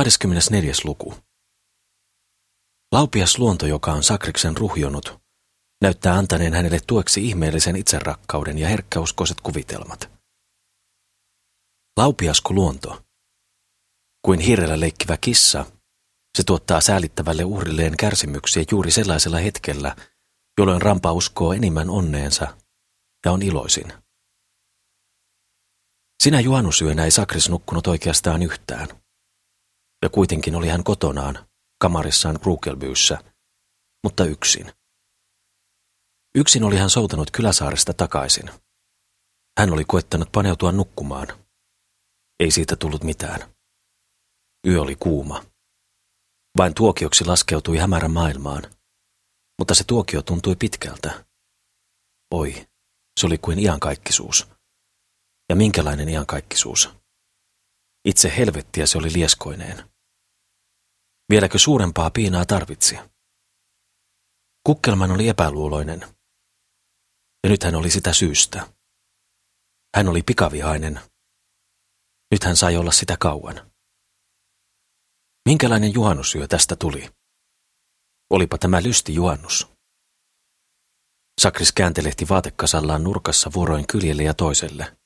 24. luku. Laupias luonto, joka on Sakriksen ruhjonut, näyttää antaneen hänelle tueksi ihmeellisen itserakkauden ja herkkäuskoiset kuvitelmat. Laupiasko luonto. Kuin hirrellä leikkivä kissa, se tuottaa säälittävälle uhrilleen kärsimyksiä juuri sellaisella hetkellä, jolloin rampa uskoo enimmän onneensa ja on iloisin. Sinä juhannusyönä ei Sakris nukkunut oikeastaan yhtään. Ja kuitenkin oli hän kotonaan, kamarissaan Ruukelbyyssä, mutta yksin. Yksin oli hän soutanut Kyläsaaresta takaisin. Hän oli koettanut paneutua nukkumaan. Ei siitä tullut mitään. Yö oli kuuma. Vain tuokioksi laskeutui hämärän maailmaan. Mutta se tuokio tuntui pitkältä. Oi, se oli kuin iankaikkisuus. Ja minkälainen iankaikkisuus? Itse helvettiä se oli lieskoineen. Vieläkö suurempaa piinaa tarvitsi? Kukkelman oli epäluuloinen. Ja nyt hän oli sitä syystä. Hän oli pikavihainen. Nyt hän sai olla sitä kauan. Minkälainen juhannusyö tästä tuli? Olipa tämä lysti juhannus. Sakris kääntelehti vaatekasallaan nurkassa vuoroin kyljelle ja toiselle,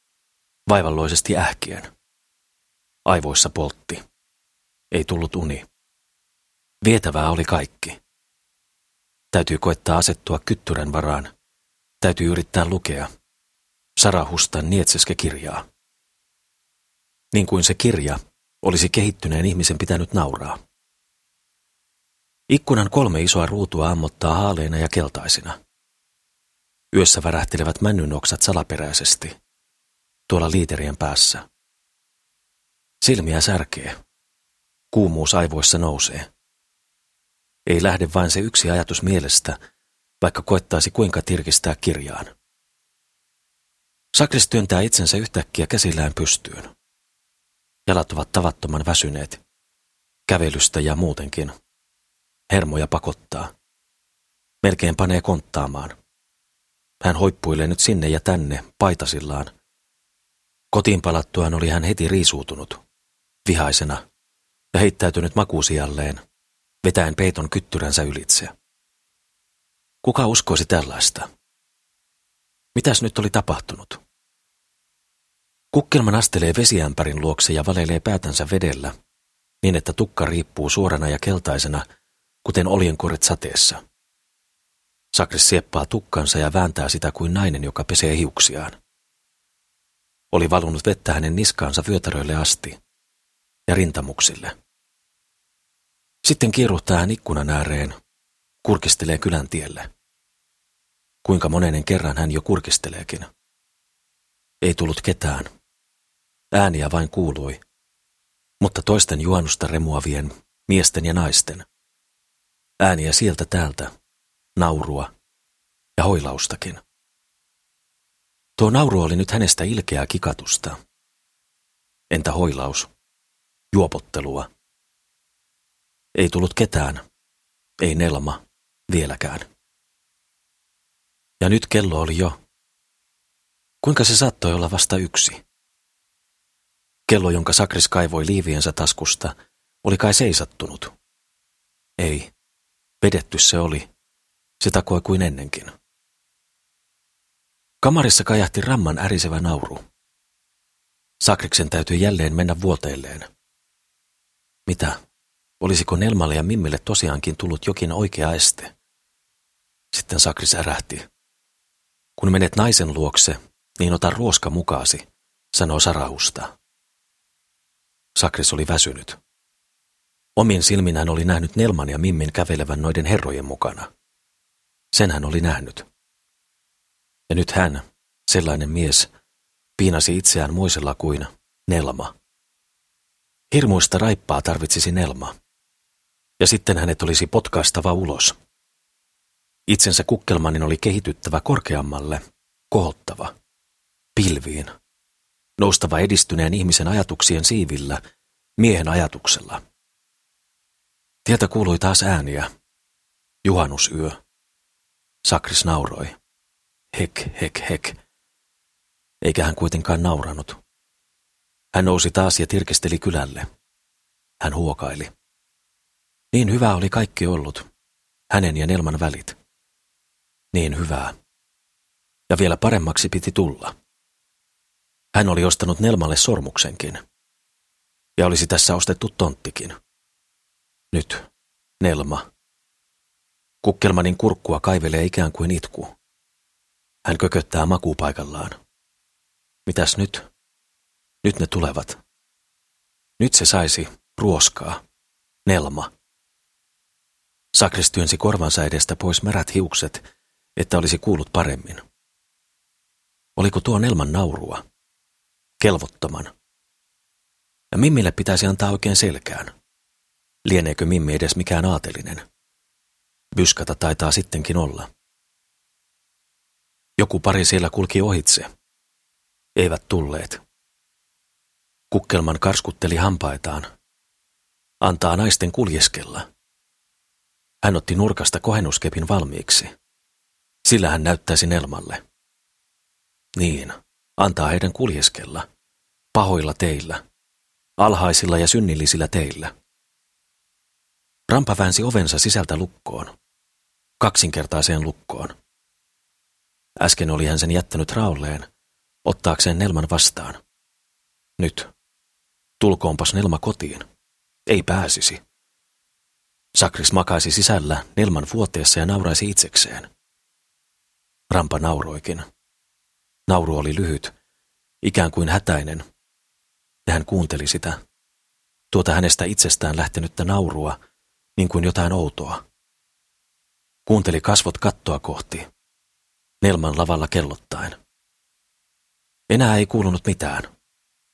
vaivalloisesti ähkien. Aivoissa poltti. Ei tullut uni. Vietävää oli kaikki. Täytyy koettaa asettua kyttyrän varaan. Täytyy yrittää lukea. Sarahustan Nietseske kirjaa. Niin kuin se kirja olisi kehittyneen ihmisen pitänyt nauraa. Ikkunan kolme isoa ruutua ammottaa haaleina ja keltaisina. Yössä värähtelevät männynoksat salaperäisesti. Tuolla liiterien päässä. Silmiä särkee. Kuumuus aivoissa nousee. Ei lähde vain se yksi ajatus mielestä, vaikka koettaisi kuinka tirkistää kirjaan. Sakris työntää itsensä yhtäkkiä käsillään pystyyn. Jalat ovat tavattoman väsyneet. Kävelystä ja muutenkin. Hermoja pakottaa. Melkein panee konttaamaan. Hän hoippuilee nyt sinne ja tänne paitasillaan. Kotiin palattuaan oli hän heti riisuutunut, vihaisena ja heittäytynyt makuusijalleen, vetäen peiton kyttyränsä ylitse. Kuka uskoisi tällaista? Mitäs nyt oli tapahtunut? Kukkelman astelee vesiämpärin luokse ja valelee päätänsä vedellä, niin että tukka riippuu suorana ja keltaisena, kuten oljenkoret sateessa. Sakris sieppaa tukkansa ja vääntää sitä kuin nainen, joka pesee hiuksiaan. Oli valunut vettä hänen niskaansa vyötäröille asti ja rintamuksille. Sitten kiiruhtaa hän ikkunan ääreen, kurkistelee kylän tielle. Kuinka monennen kerran hän jo kurkisteleekin. Ei tullut ketään. Ääniä vain kuului, mutta toisten juonusta remuavien miesten ja naisten. Ääniä sieltä täältä, naurua ja hoilaustakin. Tuo nauru oli nyt hänestä ilkeää kikatusta. Entä hoilaus? Juopottelua? Ei tullut ketään. Ei Nelma. Vieläkään. Ja nyt kello oli jo. Kuinka se saattoi olla vasta yksi? Kello, jonka Sakris kaivoi liiviensä taskusta, oli kai seisattunut. Ei. Vedetty se oli. Se takoi kuin ennenkin. Kamarissa kajahti ramman ärisevä nauru. Sakriksen täytyi jälleen mennä vuoteilleen. Mitä? Olisiko Nelmalle ja Mimmille tosiaankin tullut jokin oikea este? Sitten Sakris ärähti. Kun menet naisen luokse, niin ota ruoska mukaasi, sanoo Sarahusta. Sakris oli väsynyt. Omin silmin hän oli nähnyt Nelman ja Mimmin kävelevän noiden herrojen mukana. Sen hän oli nähnyt. Ja nyt hän, sellainen mies, piinasi itseään muisella kuin Nelma. Hirmuista raippaa tarvitsisi Nelma ja sitten hänet olisi potkaistava ulos. Itsensä kukkelmanin oli kehityttävä korkeammalle, kohottava, pilviin, noustava edistyneen ihmisen ajatuksien siivillä, miehen ajatuksella. Tietä kuului taas ääniä. Juhannusyö. Sakris nauroi. Hek, hek, hek. Eikä hän kuitenkaan nauranut. Hän nousi taas ja tirkisteli kylälle. hän huokaili. Niin hyvä oli kaikki ollut, hänen ja Nelman välit. Niin hyvää. Ja vielä paremmaksi piti tulla. Hän oli ostanut Nelmalle sormuksenkin. Ja olisi tässä ostettu tonttikin. Nyt, Nelma. Kukkelmanin kurkkua kaivelee ikään kuin itku. Hän kököttää makupaikallaan. Mitäs nyt? Nyt ne tulevat. Nyt se saisi ruoskaa. Nelma. Sakris työnsi korvansa edestä pois märät hiukset, että olisi kuullut paremmin. Oliko tuo Nelman naurua? Kelvottoman. Ja Mimmille pitäisi antaa oikein selkään. Lieneekö Mimmi edes mikään aatelinen? Byskata taitaa sittenkin olla. Joku pari siellä kulki ohitse. Eivät tulleet. Kukkelman karskutteli hampaitaan. Antaa naisten kuljeskella. Hän otti nurkasta kohennuskepin valmiiksi. Sillä hän näyttäisi Nelmalle. Niin, antaa heidän kuljeskella. Pahoilla teillä. Alhaisilla ja synnillisillä teillä. Rampa väänsi ovensa sisältä lukkoon. Kaksinkertaiseen lukkoon. Äsken oli hän sen jättänyt raolleen, ottaakseen Nelman vastaan. Nyt. Tulkoonpas Nelma kotiin. Ei pääsisi. Sakris makaisi sisällä Nelman vuoteessa ja nauraisi itsekseen. Rampa nauroikin. Nauru oli lyhyt, ikään kuin hätäinen, ja hän kuunteli sitä. Tuota hänestä itsestään lähtenyttä naurua, niin kuin jotain outoa. Kuunteli kasvot kattoa kohti, Nelman lavalla kellottaen. Enää ei kuulunut mitään,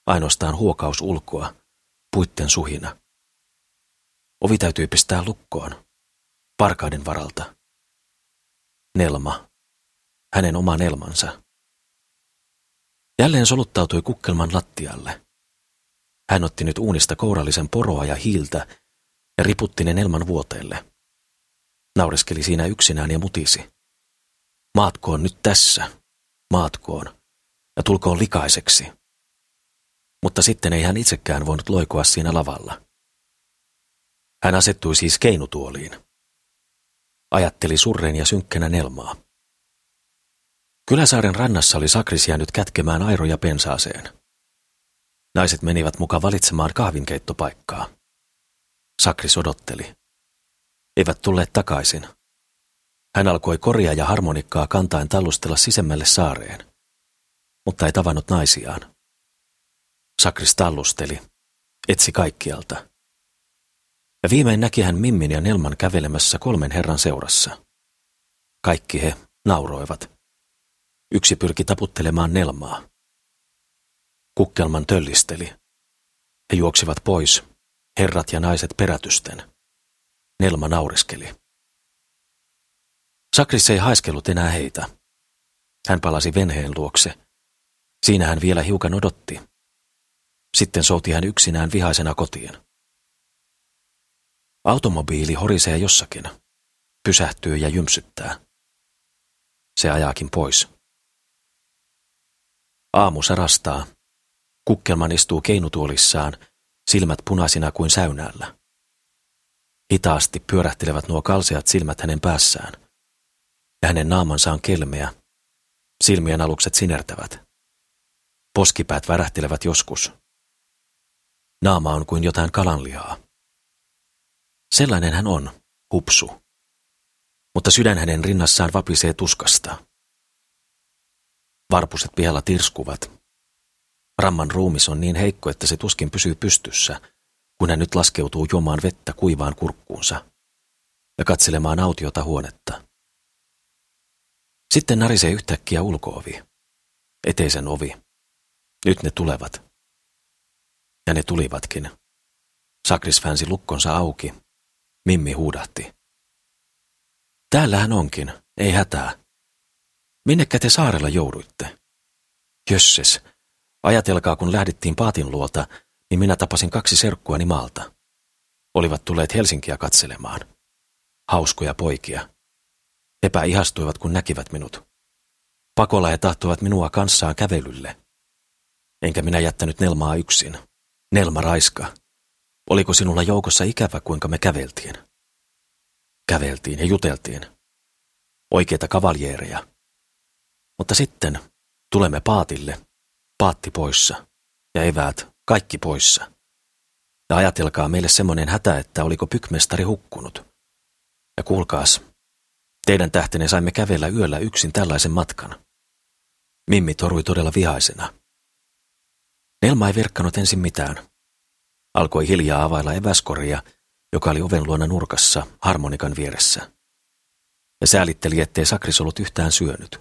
ainoastaan huokaus ulkoa, puitten suhina. Ovi täytyy pistää lukkoon, parkaiden varalta. Nelma, hänen oma Nelmansa. Jälleen soluttautui kukkelman lattialle. Hän otti nyt uunista kourallisen poroa ja hiiltä ja riputti ne Nelman vuoteelle. Naureskeli siinä yksinään ja mutisi. Maatkoon nyt tässä, maatkoon, ja tulkoon likaiseksi. Mutta sitten ei hän itsekään voinut loikua siinä lavalla. Hän asettui siis keinutuoliin. Ajatteli surren ja synkkänä Nelmaa. Kyläsaaren rannassa oli Sakris jäänyt kätkemään airoja pensaaseen. Naiset menivät mukaan valitsemaan kahvinkeittopaikkaa. Sakris odotteli. Eivät tulleet takaisin. Hän alkoi koria ja harmonikkaa kantaen tallustella sisemmälle saareen, mutta ei tavannut naisiaan. Sakris tallusteli, etsi kaikkialta. Ja viimein näki hän Mimmin ja Nelman kävelemässä kolmen herran seurassa. Kaikki he nauroivat. Yksi pyrki taputtelemaan Nelmaa. Kukkelman töllisteli. He juoksivat pois, herrat ja naiset perätysten. Nelma nauriskeli. Sakris ei haiskellut enää heitä. Hän palasi venheen luokse. Siinä hän vielä hiukan odotti. Sitten souti hän yksinään vihaisena kotiin. Automobiili horisee jossakin. Pysähtyy ja jymsyttää. Se ajaakin pois. Aamu sarastaa. Kukkelman istuu keinutuolissaan, silmät punaisina kuin säynäällä. Hitaasti pyörähtelevät nuo kalseat silmät hänen päässään. Ja hänen naamansa on kelmeä. Silmien alukset sinertävät. Poskipäät värähtelevät joskus. Naama on kuin jotain kalanlihaa. Sellainen hän on, hupsu. Mutta sydän hänen rinnassaan vapisee tuskasta. Varpuset pihalla tirskuvat. Ramman ruumis on niin heikko, että se tuskin pysyy pystyssä, kun hän nyt laskeutuu juomaan vettä kuivaan kurkkuunsa ja katselemaan autiota huonetta. Sitten narisee yhtäkkiä ulkoovi, eteisen ovi. Nyt ne tulevat. Ja ne tulivatkin. Sakris fänsi lukkonsa auki. Mimmi huudahti. Täällä hän onkin, ei hätää. Minnekä te saarella jouduitte? Jösses, ajatelkaa kun lähdettiin Paatin luota, niin minä tapasin kaksi serkkuani maalta. Olivat tulleet Helsinkiä katselemaan. Hauskoja poikia. Epä ihastuivat, kun näkivät minut. Pakolla he tahtoivat minua kanssaan kävelylle. Enkä minä jättänyt Nelmaa yksin. Nelma raiska. Oliko sinulla joukossa ikävä, kuinka me käveltiin? Käveltiin ja juteltiin. Oikeita kavaljeereja. Mutta sitten tulemme paatille, paatti poissa ja eväät kaikki poissa. Ja ajatelkaa meille semmoinen hätä, että oliko pykmestari hukkunut. Ja kuulkaas, teidän tähtenne saimme kävellä yöllä yksin tällaisen matkan. Mimmi torui todella vihaisena. Nelma ei virkkanut ensin mitään. Alkoi hiljaa availla eväskoria, joka oli oven luona nurkassa, harmonikan vieressä. Ja säälitteli, ettei Sakris ollut yhtään syönyt.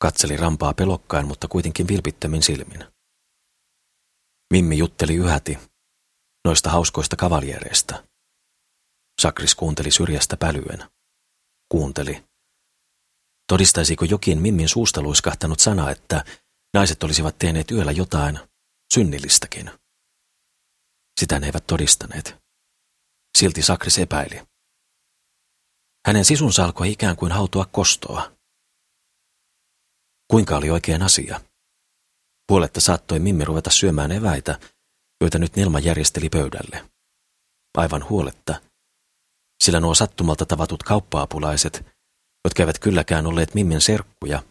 Katseli rampaa pelokkain, mutta kuitenkin vilpittömin silmin. Mimmi jutteli yhäti noista hauskoista kavaljereista. Sakris kuunteli syrjästä pälyen. Kuunteli. Todistaisiko jokin Mimmin suusta luiskahtanut sana, että naiset olisivat tehneet yöllä jotain synnillistäkin? Sitä ne eivät todistaneet. Silti Sakris epäili. Hänen sisunsa alkoi ikään kuin hautua kostoa. Kuinka oli oikein asia? Puoletta saattoi Mimmi ruveta syömään eväitä, joita nyt Nelma järjesteli pöydälle. Aivan huoletta, sillä nuo sattumalta tavatut kauppaapulaiset, jotka eivät kylläkään olleet Mimmin serkkuja,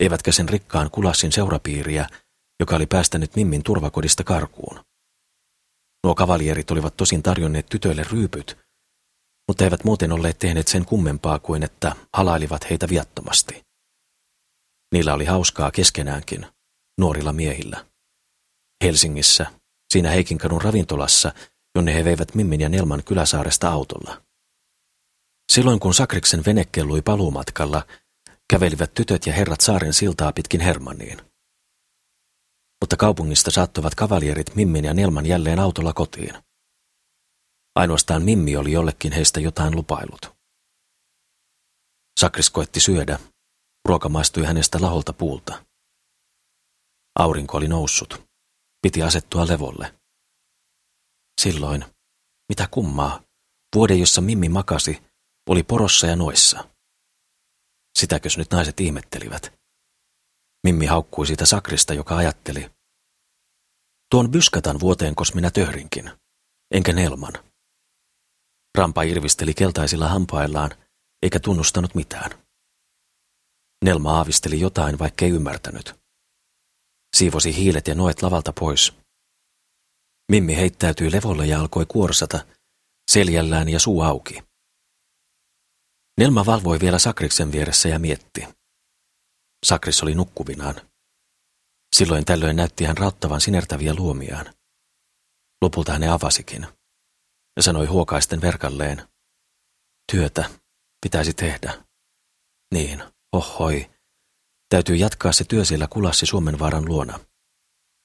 eivätkä sen rikkaan kulassin seurapiiriä, joka oli päästänyt Mimmin turvakodista karkuun. Nuo kavalierit olivat tosin tarjonneet tytöille ryypyt, mutta eivät muuten olleet tehneet sen kummempaa kuin että halailivat heitä viattomasti. Niillä oli hauskaa keskenäänkin, nuorilla miehillä. Helsingissä, siinä Heikinkadun ravintolassa, jonne he veivät Mimmin ja Nelman kyläsaaresta autolla. Silloin kun Sakriksen vene kellui paluumatkalla, kävelivät tytöt ja herrat saaren siltaa pitkin Hermanniin. Mutta kaupungista saattuvat kavalierit Mimmin ja Nelman jälleen autolla kotiin. Ainoastaan Mimmi oli jollekin heistä jotain lupailut. Sakris koetti syödä. Ruoka maistui hänestä laholta puulta. Aurinko oli noussut. Piti asettua levolle. Silloin, mitä kummaa, vuode, jossa Mimmi makasi, oli porossa ja noissa. Sitäkös nyt naiset ihmettelivät. Mimmi haukkui siitä sakrista, joka ajatteli. Tuon byskatan vuoteen, kos minä töhrinkin, enkä Nelman. Rampa irvisteli keltaisilla hampaillaan, eikä tunnustanut mitään. Nelma aavisteli jotain, vaikkei ymmärtänyt. Siivosi hiilet ja noet lavalta pois. Mimmi heittäytyi levolle ja alkoi kuorsata, seljällään ja suu auki. Nelma valvoi vielä Sakriksen vieressä ja mietti. Sakris oli nukkuvinaan. Silloin tällöin näytti hän rauttavan sinertäviä luomiaan. Lopulta hän ne avasikin ja sanoi huokaisten verkalleen. Työtä pitäisi tehdä. Niin, ohhoi. Täytyy jatkaa se työ siellä kulassi Suomenvaaran luona.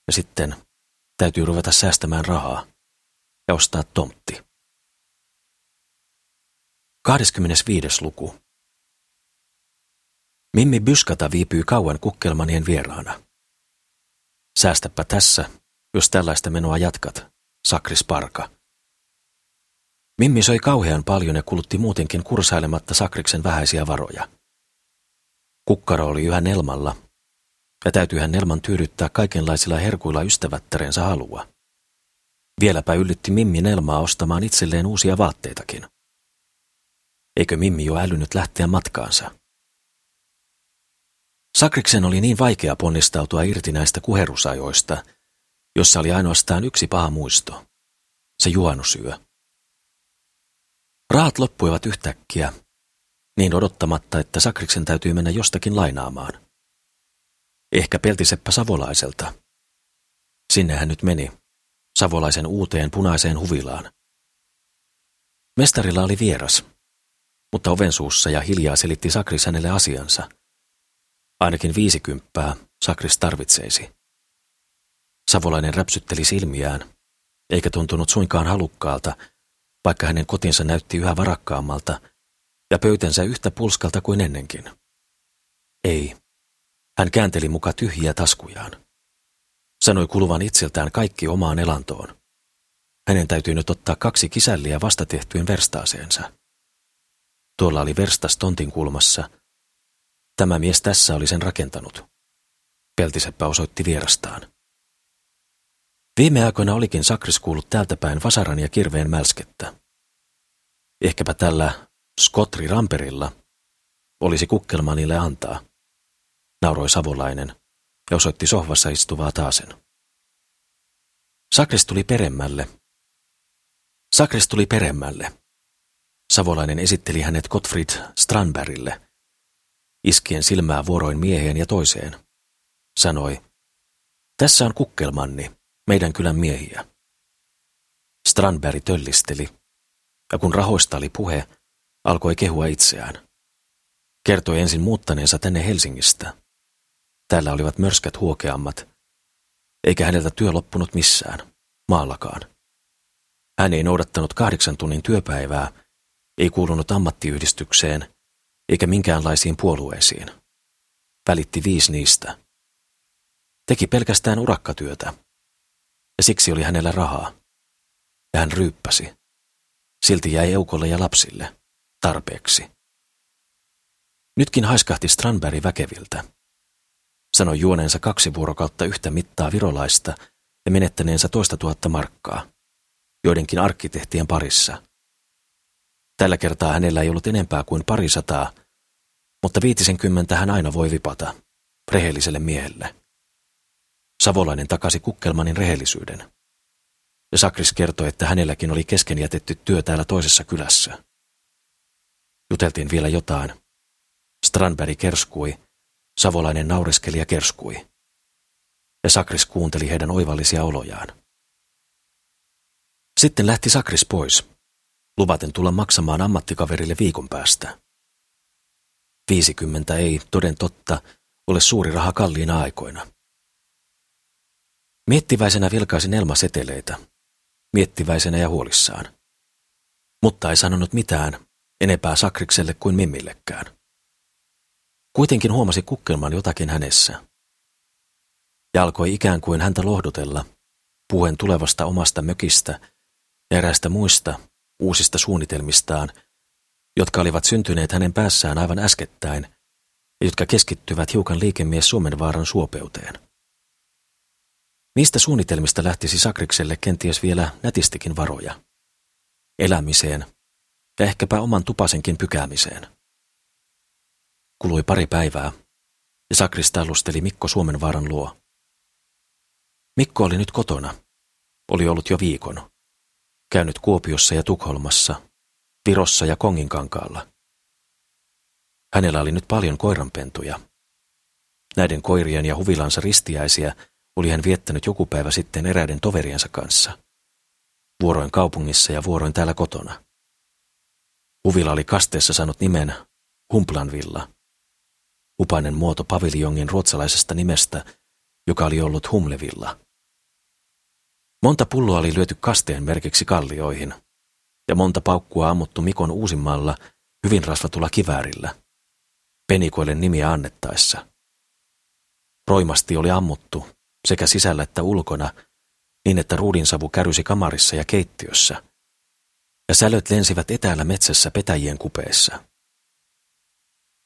Ja sitten täytyy ruveta säästämään rahaa ja ostaa tomtti. 25. luku. Mimmi Byskata viipyy kauan kukkelmanien vieraana. Säästäpä tässä, jos tällaista menoa jatkat, Sakris Parka. Mimmi söi kauhean paljon ja kulutti muutenkin kursailematta Sakriksen vähäisiä varoja. Kukkaro oli yhä Nelmalla, ja täytyyhän Nelman tyydyttää kaikenlaisilla herkuilla ystävättärensä halua. Vieläpä yllytti Mimmi Nelmaa ostamaan itselleen uusia vaatteitakin. Eikö Mimmi jo älynyt lähteä matkaansa? Sakriksen oli niin vaikea ponnistautua irti näistä kuherusajoista, jossa oli ainoastaan yksi paha muisto. Se juonusyö. Rahat loppuivat yhtäkkiä, niin odottamatta, että Sakriksen täytyy mennä jostakin lainaamaan. Ehkä peltiseppä Savolaiselta. Sinne hän nyt meni, Savolaisen uuteen punaiseen huvilaan. Mestarilla oli vieras, mutta ovensuussa ja hiljaa selitti Sakris hänelle asiansa. Ainakin viisikymppää Sakris tarvitseisi. Savolainen räpsytteli silmiään, eikä tuntunut suinkaan halukkaalta, vaikka hänen kotinsa näytti yhä varakkaammalta ja pöytänsä yhtä pulskalta kuin ennenkin. Ei. Hän käänteli muka tyhjiä taskujaan. Sanoi kuluvan itseltään kaikki omaan elantoon. Hänen täytyy nyt ottaa kaksi kisälliä vastatehtyyn verstaaseensa. Tuolla oli verstas tontin kulmassa. Tämä mies tässä oli sen rakentanut. Peltiseppä osoitti vierastaan. Viime aikoina olikin Sakris kuullut täältä päin vasaran ja kirveen mälskettä. Ehkäpä tällä Skotri Ramperilla olisi kukkelmanille antaa, nauroi savolainen ja osoitti sohvassa istuvaa taasen. Sakris tuli peremmälle. Sakris tuli peremmälle. Savolainen esitteli hänet Gottfried Strandbergille, iskien silmää vuoroin mieheen ja toiseen. Sanoi, tässä on kukkelmanni, meidän kylän miehiä. Strandberg töllisteli, ja kun rahoista oli puhe, alkoi kehua itseään. Kertoi ensin muuttaneensa tänne Helsingistä. Täällä olivat mörskät huokeammat, eikä häneltä työ loppunut missään, maallakaan. Hän ei noudattanut kahdeksan tunnin työpäivää, ei kuulunut ammattiyhdistykseen, eikä minkäänlaisiin puolueisiin. Välitti viisi niistä. Teki pelkästään urakkatyötä, ja siksi oli hänellä rahaa. Ja hän ryyppäsi. Silti jäi eukolle ja lapsille tarpeeksi. Nytkin haiskahti Strandberg väkeviltä. Sanoi juoneensa kaksi vuorokautta yhtä mittaa virolaista ja menettäneensä toista tuhatta markkaa, joidenkin arkkitehtien parissa. Tällä kertaa hänellä ei ollut enempää kuin parisataa, mutta viitisenkymmentä hän aina voi vipata, rehelliselle miehelle. Savolainen takasi Kukkelmanin rehellisyyden. Ja Sakris kertoi, että hänelläkin oli kesken jätetty työ täällä toisessa kylässä. Juteltiin vielä jotain. Strandberg kerskui, Savolainen naureskeli ja kerskui. Ja Sakris kuunteli heidän oivallisia olojaan. Sitten lähti Sakris pois, luvaten tulla maksamaan ammattikaverille viikon päästä. Viisikymmentä ei, toden totta, ole suuri raha kalliina aikoina. Miettiväisenä vilkaisin Elma seteleitä, miettiväisenä ja huolissaan. Mutta ei sanonut mitään, enempää Sakrikselle kuin Mimmillekään. Kuitenkin huomasi Kukkelman jotakin hänessä. Ja alkoi ikään kuin häntä lohdutella, puhuen tulevasta omasta mökistä ja eräistä muista uusista suunnitelmistaan, jotka olivat syntyneet hänen päässään aivan äskettäin ja jotka keskittyvät hiukan liikemies Suomenvaaran suopeuteen. Niistä suunnitelmista lähtisi Sakrikselle kenties vielä nätistikin varoja. Elämiseen ja ehkäpä oman tupasenkin pykäämiseen. Kului pari päivää, ja Sakris tallusteli Mikko Suomenvaaran luo. Mikko oli nyt kotona. Oli ollut jo viikon. Käynyt Kuopiossa ja Tukholmassa, Virossa ja Konginkankaalla. Hänellä oli nyt paljon koiranpentuja. Näiden koirien ja huvilansa ristiäisiä oli hän viettänyt joku päivä sitten eräiden toveriensa kanssa. Vuoroin kaupungissa ja vuoroin täällä kotona. Huvila oli kasteessa saanut nimen Humplanvilla. Upainen muoto paviljongin ruotsalaisesta nimestä, joka oli ollut Humlevilla. Monta pulloa oli lyöty kasteen merkiksi kallioihin, ja monta paukkua ammuttu Mikon uusimmalla, hyvin rasvatulla kiväärillä, penikoille nimiä annettaessa. Roimasti oli ammuttu, sekä sisällä että ulkona, niin että ruudinsavu kärysi kamarissa ja keittiössä – ja sälöt lensivät etäällä metsässä petäjien kupeessa.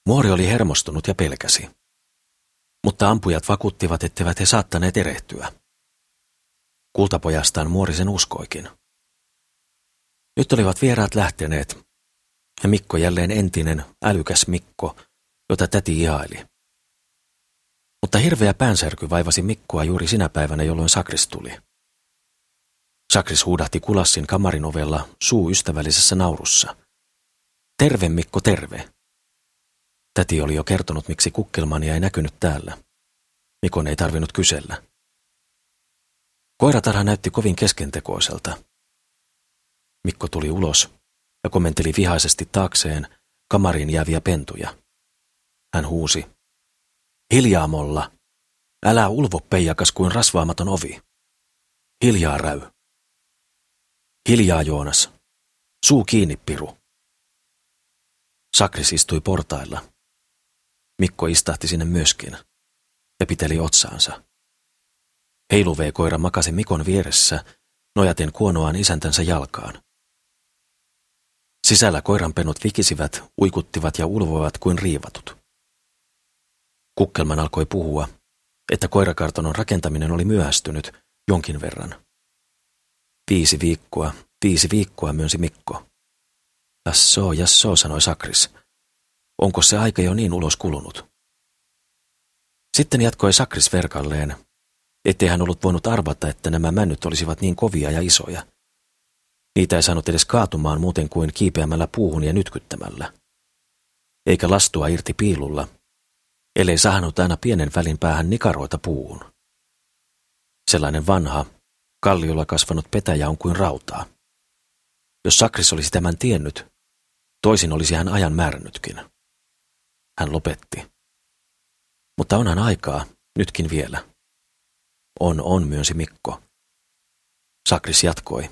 Muori oli hermostunut ja pelkäsi. Mutta ampujat vakuuttivat, etteivät he saattaneet erehtyä. Kultapojastaan muori sen uskoikin. Nyt olivat vieraat lähteneet, ja Mikko jälleen entinen, älykäs Mikko, jota täti ihaili. Mutta hirveä päänsärky vaivasi Mikkoa juuri sinä päivänä, jolloin Sakris tuli. Sakris huudahti kulassin kamarin ovella suu ystävällisessä naurussa. Terve Mikko, terve. Täti oli jo kertonut, miksi kukkelmania ei näkynyt täällä. Mikon ei tarvinnut kysellä. Koiratarha näytti kovin keskentekoiselta. Mikko tuli ulos ja komenteli vihaisesti taakseen kamarin jääviä pentuja. Hän huusi. Hiljaa molla! Älä ulvo peijakas kuin rasvaamaton ovi. Hiljaa räy. Hiljaa Joonas. Suu kiinni, Piru. Sakris istui portailla. Mikko istahti sinne myöskin ja piteli otsaansa. Heiluvee-koira makasi Mikon vieressä, nojaten kuonoaan isäntänsä jalkaan. Sisällä koiranpenut vikisivät, uikuttivat ja ulvoivat kuin riivatut. Kukkelman alkoi puhua, että koirakartonon rakentaminen oli myöhästynyt, jonkin verran. Viisi viikkoa, viisi viikkoa myönsi Mikko. Jassoo, jassoo, sanoi Sakris. Onko se aika jo niin ulos kulunut? Sitten jatkoi Sakris verkalleen, ettei hän ollut voinut arvata, että nämä männyt olisivat niin kovia ja isoja. Niitä ei saanut edes kaatumaan muuten kuin kiipeämällä puuhun ja nytkyttämällä. Eikä lastua irti piilulla, ellei saanut aina pienen välin päähän nikaroita puuhun. Sellainen vanha, kalliolla kasvanut petäjä on kuin rautaa. Jos Sakris olisi tämän tiennyt, toisin olisi hän ajan määrännytkin. Hän lopetti. Mutta onhan aikaa, nytkin vielä. On, on, myönsi Mikko. Sakris jatkoi.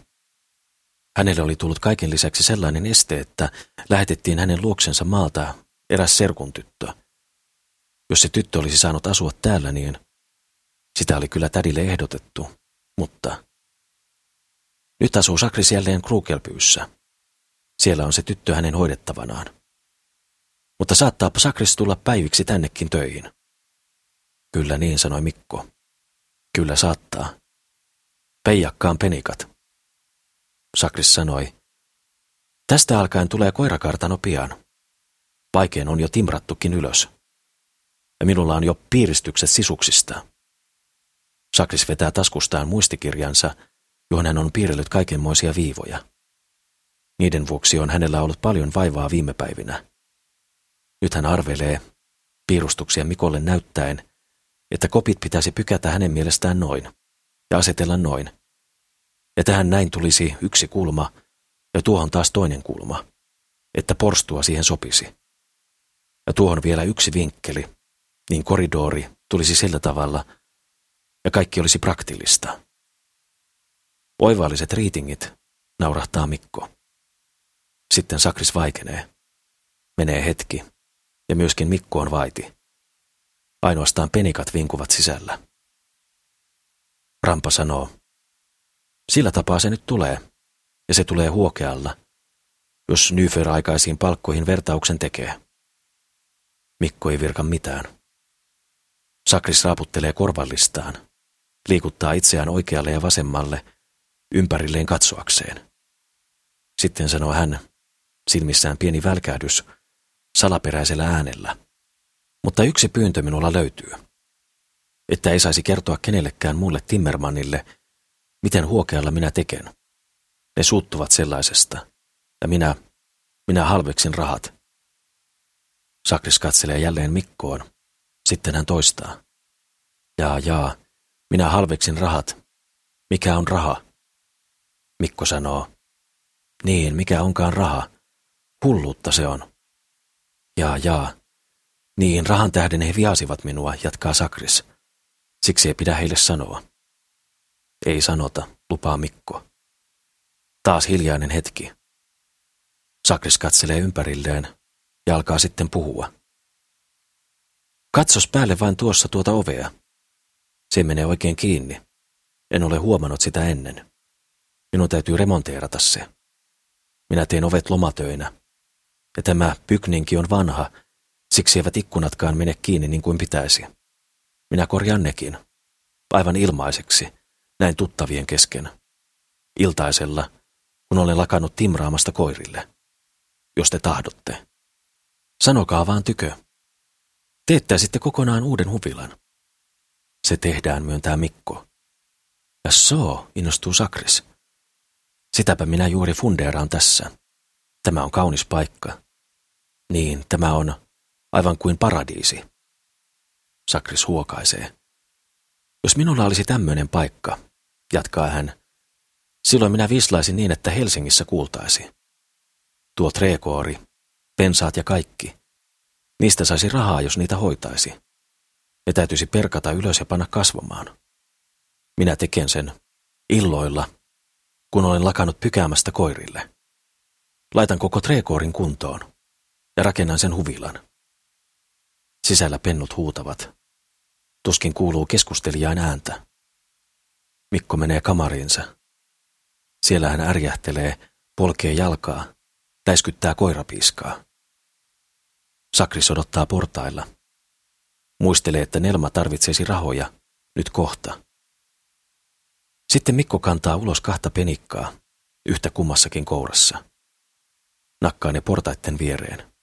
Hänelle oli tullut kaiken lisäksi sellainen este, että lähetettiin hänen luoksensa maalta eräs serkun tyttö. Jos se tyttö olisi saanut asua täällä, niin sitä oli kyllä tädille ehdotettu, mutta... Nyt asuu Sakris jälleen Krukelpyyssä. Siellä on se tyttö hänen hoidettavanaan. Mutta saattaapa Sakris tulla päiviksi tännekin töihin. Kyllä niin, sanoi Mikko. Kyllä saattaa. Peijakkaan penikat. Sakris sanoi. Tästä alkaen tulee koirakartano pian. Vaikein on jo timrattukin ylös. Ja minulla on jo piiristykset sisuksista. Sakris vetää taskustaan muistikirjansa, johon hän on piirrellyt kaikenmoisia viivoja. Niiden vuoksi on hänellä ollut paljon vaivaa viime päivinä. Nyt hän arvelee, piirustuksia Mikolle näyttäen, että kopit pitäisi pykätä hänen mielestään noin ja asetella noin. Ja tähän näin tulisi yksi kulma ja tuohon taas toinen kulma, että porstua siihen sopisi. Ja tuohon vielä yksi vinkkeli, niin koridori tulisi sillä tavalla, ja kaikki olisi praktillista. Oivalliset riitingit, naurahtaa Mikko. Sitten Sakris vaikenee. Menee hetki, ja myöskin Mikko on vaiti. Ainoastaan penikat vinkuvat sisällä. Rampa sanoo, sillä tapaa se nyt tulee, ja se tulee huokealla, jos Nyfer aikaisiin palkkoihin vertauksen tekee. Mikko ei virka mitään. Sakris raaputtelee korvallistaan, liikuttaa itseään oikealle ja vasemmalle, ympärilleen katsoakseen. Sitten sanoo hän, silmissään pieni välkähdys, salaperäisellä äänellä. Mutta yksi pyyntö minulla löytyy. Että ei saisi kertoa kenellekään muulle Timmermanille, miten huokealla minä teken. Ne suuttuvat sellaisesta. Ja minä, minä halveksin rahat. Sakris katselee jälleen Mikkoon. Sitten hän toistaa. Jaa, jaa, minä halveksin rahat. Mikä on raha? Mikko sanoo. Niin, mikä onkaan raha? Hulluutta se on. Jaa, jaa. Niin, rahan tähden he viasivat minua, jatkaa Sakris. Siksi ei pidä heille sanoa. Ei sanota, lupaa Mikko. Taas hiljainen hetki. Sakris katselee ympärilleen ja alkaa sitten puhua. Katsos päälle vain tuossa tuota ovea. Se menee oikein kiinni. En ole huomannut sitä ennen. Minun täytyy remonteerata se. Minä teen ovet lomatöinä. Ja tämä pykninki on vanha, siksi eivät ikkunatkaan mene kiinni niin kuin pitäisi. Minä korjaan nekin. Aivan ilmaiseksi, näin tuttavien kesken. Iltaisella, kun olen lakannut timraamasta koirille. Jos te tahdotte. Sanokaa vaan tykö. Teettäisitte kokonaan uuden huvilan. Se tehdään, myöntää Mikko. Ja so, innostuu Sakris. Sitäpä minä juuri fundeeraan tässä. Tämä on kaunis paikka. Niin, tämä on aivan kuin paradiisi. Sakris huokaisee. Jos minulla olisi tämmöinen paikka, jatkaa hän, silloin minä vislaisin niin, että Helsingissä kuultaisi. Tuo treekoori, pensaat ja kaikki. Niistä saisi rahaa, jos niitä hoitaisi. Ne täytyisi perkata ylös ja panna kasvamaan. Minä teken sen illoilla, kun olen lakannut pykäämästä koirille. Laitan koko treekoorin kuntoon ja rakennan sen huvilan. Sisällä pennut huutavat. Tuskin kuuluu keskustelijain ääntä. Mikko menee kamariinsa. Siellä hän ärjähtelee, polkee jalkaa, läiskyttää koirapiiskaa. Sakris odottaa portailla. Muistelee, että Nelma tarvitsisi rahoja, nyt kohta. Sitten Mikko kantaa ulos kahta penikkaa, yhtä kummassakin kourassa. Nakkaa ne portaitten viereen.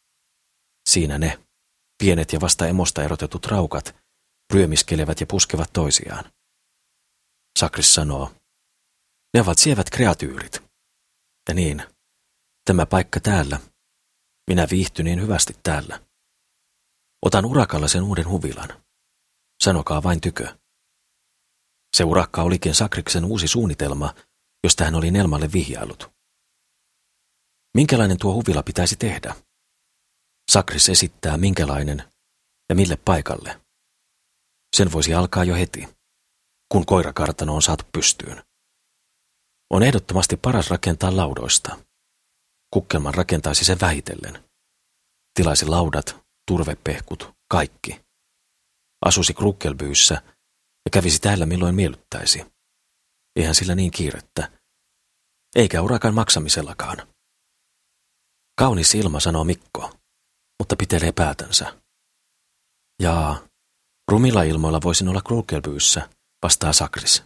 Siinä ne, pienet ja vasta emosta erotetut raukat, ryömiskelevät ja puskevat toisiaan. Sakris sanoo, ne ovat sievät kreatyyrit. Ja niin, tämä paikka täällä. Minä viihtyn niin hyvästi täällä. Otan urakalla sen uuden huvilan. Sanokaa vain tykö. Se urakka olikin Sakriksen uusi suunnitelma, josta hän oli Nelmalle vihjailut. Minkälainen tuo huvila pitäisi tehdä? Sakris esittää minkälainen ja mille paikalle. Sen voisi alkaa jo heti, kun koirakartano on saatu pystyyn. On ehdottomasti paras rakentaa laudoista. Kukkelman rakentaisi sen vähitellen. Tilaisi laudat, turvepehkut, kaikki. Asusi krukkelbyyssä ja kävisi täällä milloin miellyttäisi. Eihän sillä niin kiirettä. Eikä urakan maksamisellakaan. Kaunis ilma, sanoo Mikko, mutta päätänsä. Jaa, rumilla ilmoilla voisin olla krukkelbyyssä, vastaa Sakris.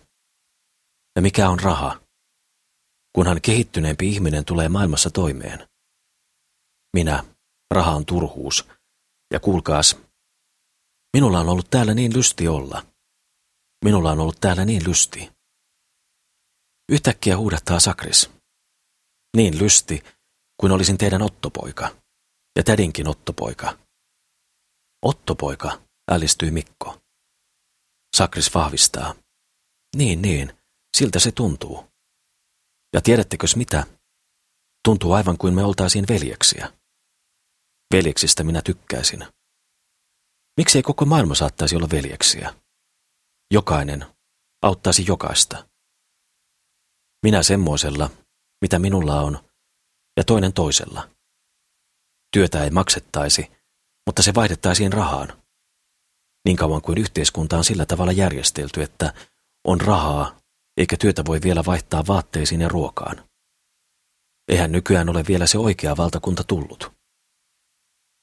Ja mikä on raha? kunhan kehittyneempi ihminen tulee maailmassa toimeen. Minä, raha on turhuus, ja kuulkaas, minulla on ollut täällä niin lysti olla. Minulla on ollut täällä niin lysti. Yhtäkkiä huudattaa Sakris. Niin lysti, kuin olisin teidän ottopoika, ja tädinkin ottopoika. Ottopoika, älistyi Mikko. Sakris vahvistaa. Niin, niin, siltä se tuntuu. Ja tiedättekös mitä? Tuntuu aivan kuin me oltaisiin veljeksiä. Veljeksistä minä tykkäisin. Miksi ei koko maailma saattaisi olla veljeksiä? Jokainen auttaisi jokaista. Minä semmoisella, mitä minulla on, ja toinen toisella. Työtä ei maksettaisi, mutta se vaihdettaisiin rahaan. Niin kauan kuin yhteiskunta on sillä tavalla järjestelty, että on rahaa eikä työtä voi vielä vaihtaa vaatteisiin ja ruokaan. Eihän nykyään ole vielä se oikea valtakunta tullut.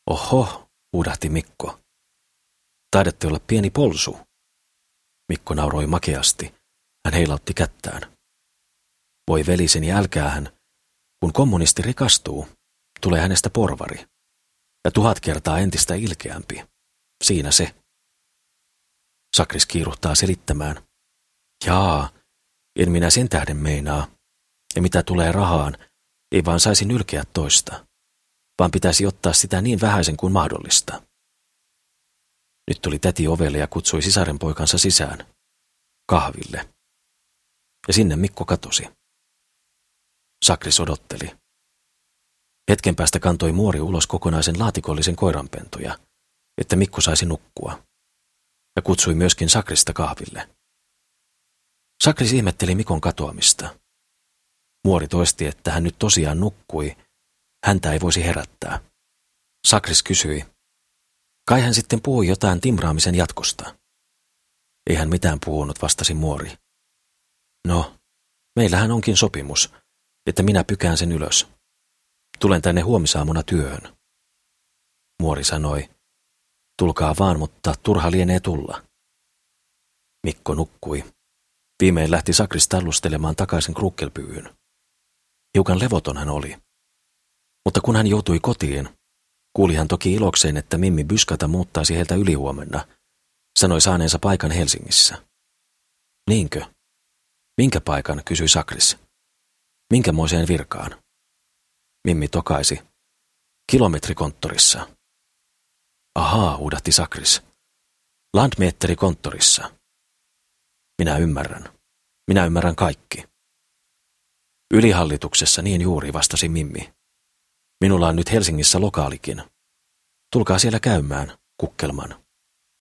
Oho, huudahti Mikko. Taidatte olla pieni polsu. Mikko nauroi makeasti. Hän heilautti kättään. Voi veliseni, älkää hän. Kun kommunisti rikastuu, tulee hänestä porvari. Ja tuhat kertaa entistä ilkeämpi. Siinä se. Sakris kiiruhtaa selittämään. Jaa, en minä sen tähden meinaa. Ja mitä tulee rahaan, ei vaan saisi nylkeä toista, vaan pitäisi ottaa sitä niin vähäisen kuin mahdollista. Nyt tuli täti ovelle ja kutsui sisaren poikansa sisään. Kahville. Ja sinne Mikko katosi. Sakris odotteli. Hetken päästä kantoi muori ulos kokonaisen laatikollisen koiranpentuja, että Mikko saisi nukkua. Ja kutsui myöskin Sakrista kahville. Sakris ihmetteli Mikon katoamista. Muori toisti, että hän nyt tosiaan nukkui. Häntä ei voisi herättää. Sakris kysyi. Kai hän sitten puhui jotain timraamisen jatkosta. Ei hän mitään puhunut, vastasi muori. No, meillähän onkin sopimus, että minä pykään sen ylös. Tulen tänne huomisaamuna työhön. Muori sanoi, tulkaa vaan, mutta turha lienee tulla. Mikko nukkui. Viimein lähti Sakris tallustelemaan takaisin krukkelpyyhyn. Hiukan levoton hän oli. Mutta kun hän joutui kotiin, kuuli hän toki ilokseen, että Mimmi Byskata muuttaisi heiltä ylihuomenna, sanoi saaneensa paikan Helsingissä. Niinkö? Minkä paikan, kysyi Sakris. Minkämoiseen virkaan? Mimmi tokaisi. Kilometrikonttorissa. Ahaa, huudahti Sakris. Landmeetterikonttorissa. Minä ymmärrän. Minä ymmärrän kaikki. Ylihallituksessa niin juuri vastasi Mimmi. Minulla on nyt Helsingissä lokaalikin. Tulkaa siellä käymään, kukkelman.